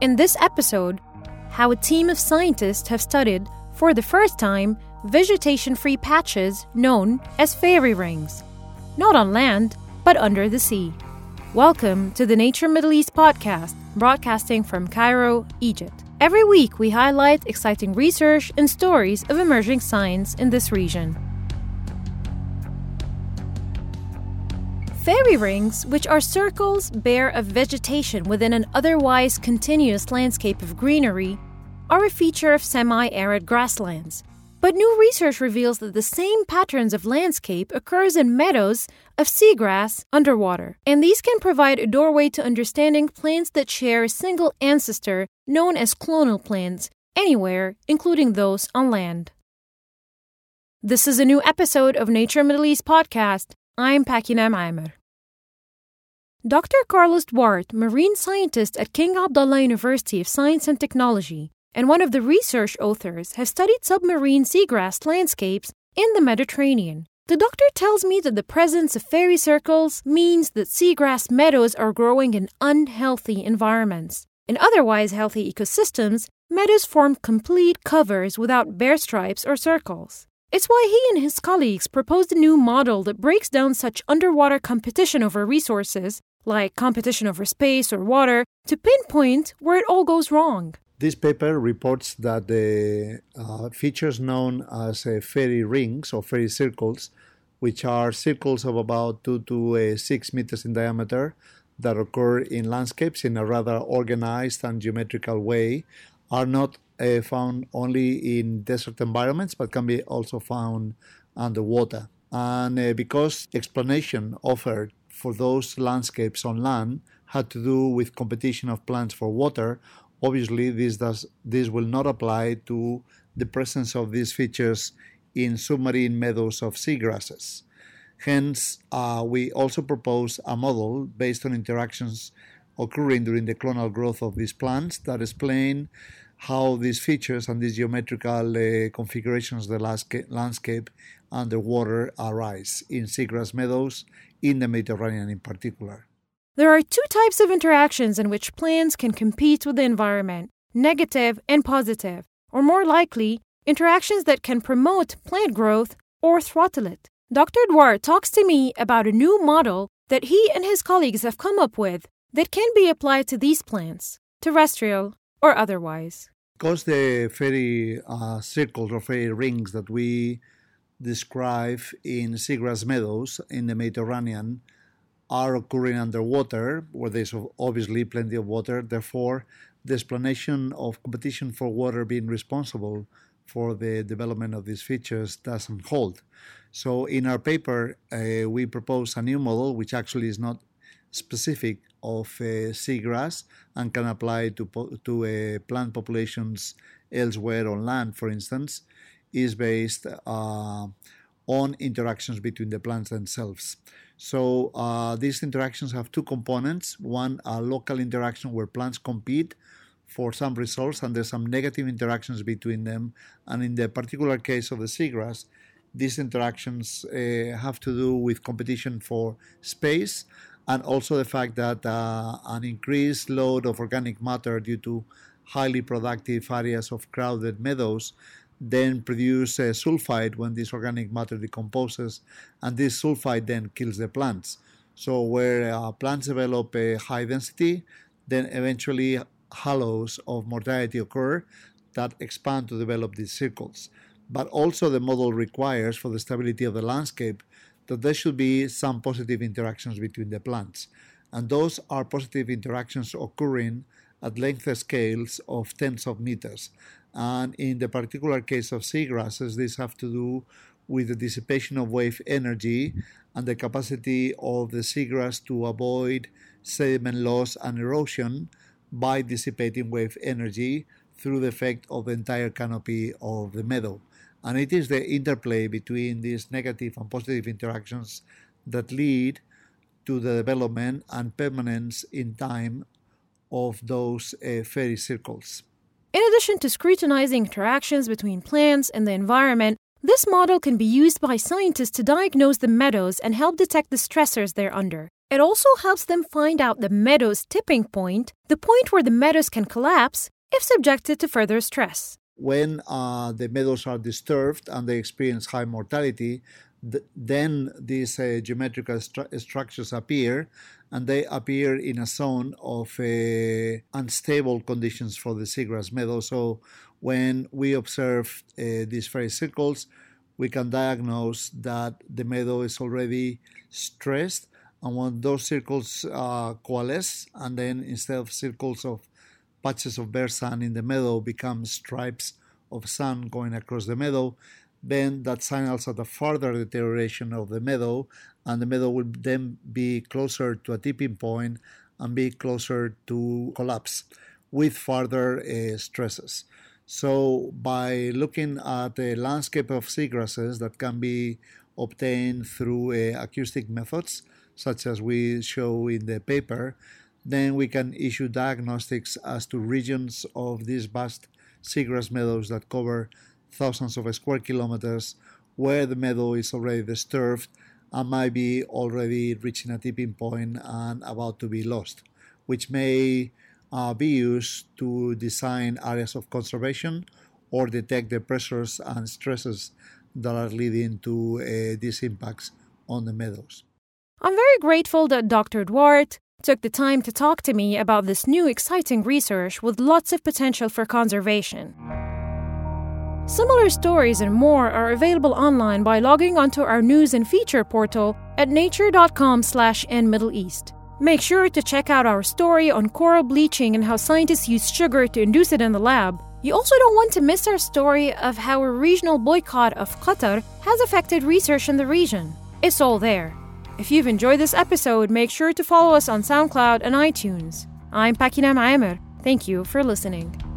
In this episode, how a team of scientists have studied, for the first time, vegetation free patches known as fairy rings. Not on land, but under the sea. Welcome to the Nature Middle East podcast, broadcasting from Cairo, Egypt. Every week, we highlight exciting research and stories of emerging science in this region. Fairy rings, which are circles bare of vegetation within an otherwise continuous landscape of greenery, are a feature of semi arid grasslands. But new research reveals that the same patterns of landscape occurs in meadows of seagrass underwater, and these can provide a doorway to understanding plants that share a single ancestor known as clonal plants anywhere, including those on land. This is a new episode of Nature Middle East podcast. I'm Pakina Maimer. Dr. Carlos Duarte, marine scientist at King Abdullah University of Science and Technology, and one of the research authors, have studied submarine seagrass landscapes in the Mediterranean. The doctor tells me that the presence of fairy circles means that seagrass meadows are growing in unhealthy environments. In otherwise healthy ecosystems, meadows form complete covers without bare stripes or circles. It's why he and his colleagues proposed a new model that breaks down such underwater competition over resources like competition over space or water, to pinpoint where it all goes wrong. This paper reports that the uh, features known as uh, fairy rings or fairy circles, which are circles of about 2 to uh, 6 meters in diameter that occur in landscapes in a rather organized and geometrical way, are not uh, found only in desert environments but can be also found underwater. And uh, because explanation offered for those landscapes on land had to do with competition of plants for water. Obviously, this does this will not apply to the presence of these features in submarine meadows of seagrasses. Hence, uh, we also propose a model based on interactions occurring during the clonal growth of these plants that explain how these features and these geometrical uh, configurations of the landscape underwater arise in seagrass meadows in the Mediterranean in particular. There are two types of interactions in which plants can compete with the environment negative and positive, or more likely, interactions that can promote plant growth or throttle it. Dr. Duarte talks to me about a new model that he and his colleagues have come up with that can be applied to these plants, terrestrial or otherwise. Because the fairy uh, circles or fairy rings that we describe in seagrass meadows in the Mediterranean are occurring underwater, where there's obviously plenty of water. Therefore, the explanation of competition for water being responsible for the development of these features doesn't hold. So, in our paper, uh, we propose a new model which actually is not specific of uh, seagrass and can apply to, to uh, plant populations elsewhere on land, for instance is based uh, on interactions between the plants themselves. So uh, these interactions have two components. One, a local interaction where plants compete for some resource and there's some negative interactions between them. And in the particular case of the seagrass, these interactions uh, have to do with competition for space and also the fact that uh, an increased load of organic matter due to highly productive areas of crowded meadows then produce a sulfide when this organic matter decomposes, and this sulfide then kills the plants. So where uh, plants develop a high density, then eventually halos of mortality occur that expand to develop these circles. But also the model requires for the stability of the landscape that there should be some positive interactions between the plants. And those are positive interactions occurring at length scales of tens of meters. And in the particular case of seagrasses, these have to do with the dissipation of wave energy and the capacity of the seagrass to avoid sediment loss and erosion by dissipating wave energy through the effect of the entire canopy of the meadow. And it is the interplay between these negative and positive interactions that lead to the development and permanence in time of those uh, fairy circles. In addition to scrutinizing interactions between plants and the environment, this model can be used by scientists to diagnose the meadows and help detect the stressors they're under. It also helps them find out the meadow's tipping point, the point where the meadows can collapse if subjected to further stress. When uh, the meadows are disturbed and they experience high mortality, th- then these uh, geometrical stru- structures appear and they appear in a zone of uh, unstable conditions for the seagrass meadow. So when we observe uh, these fairy circles, we can diagnose that the meadow is already stressed and when those circles uh, coalesce and then instead of circles of patches of bare sand in the meadow become stripes of sand going across the meadow. Then that signals a further deterioration of the meadow and the meadow will then be closer to a tipping point and be closer to collapse with further uh, stresses. So by looking at the landscape of seagrasses that can be obtained through uh, acoustic methods such as we show in the paper, then we can issue diagnostics as to regions of these vast seagrass meadows that cover thousands of square kilometers where the meadow is already disturbed and might be already reaching a tipping point and about to be lost, which may uh, be used to design areas of conservation or detect the pressures and stresses that are leading to uh, these impacts on the meadows. I'm very grateful that Dr. Duarte took the time to talk to me about this new exciting research with lots of potential for conservation. Similar stories and more are available online by logging onto our news and feature portal at nature.com slash East. Make sure to check out our story on coral bleaching and how scientists use sugar to induce it in the lab. You also don't want to miss our story of how a regional boycott of Qatar has affected research in the region. It's all there. If you've enjoyed this episode, make sure to follow us on SoundCloud and iTunes. I'm Pakina Maemer. Thank you for listening.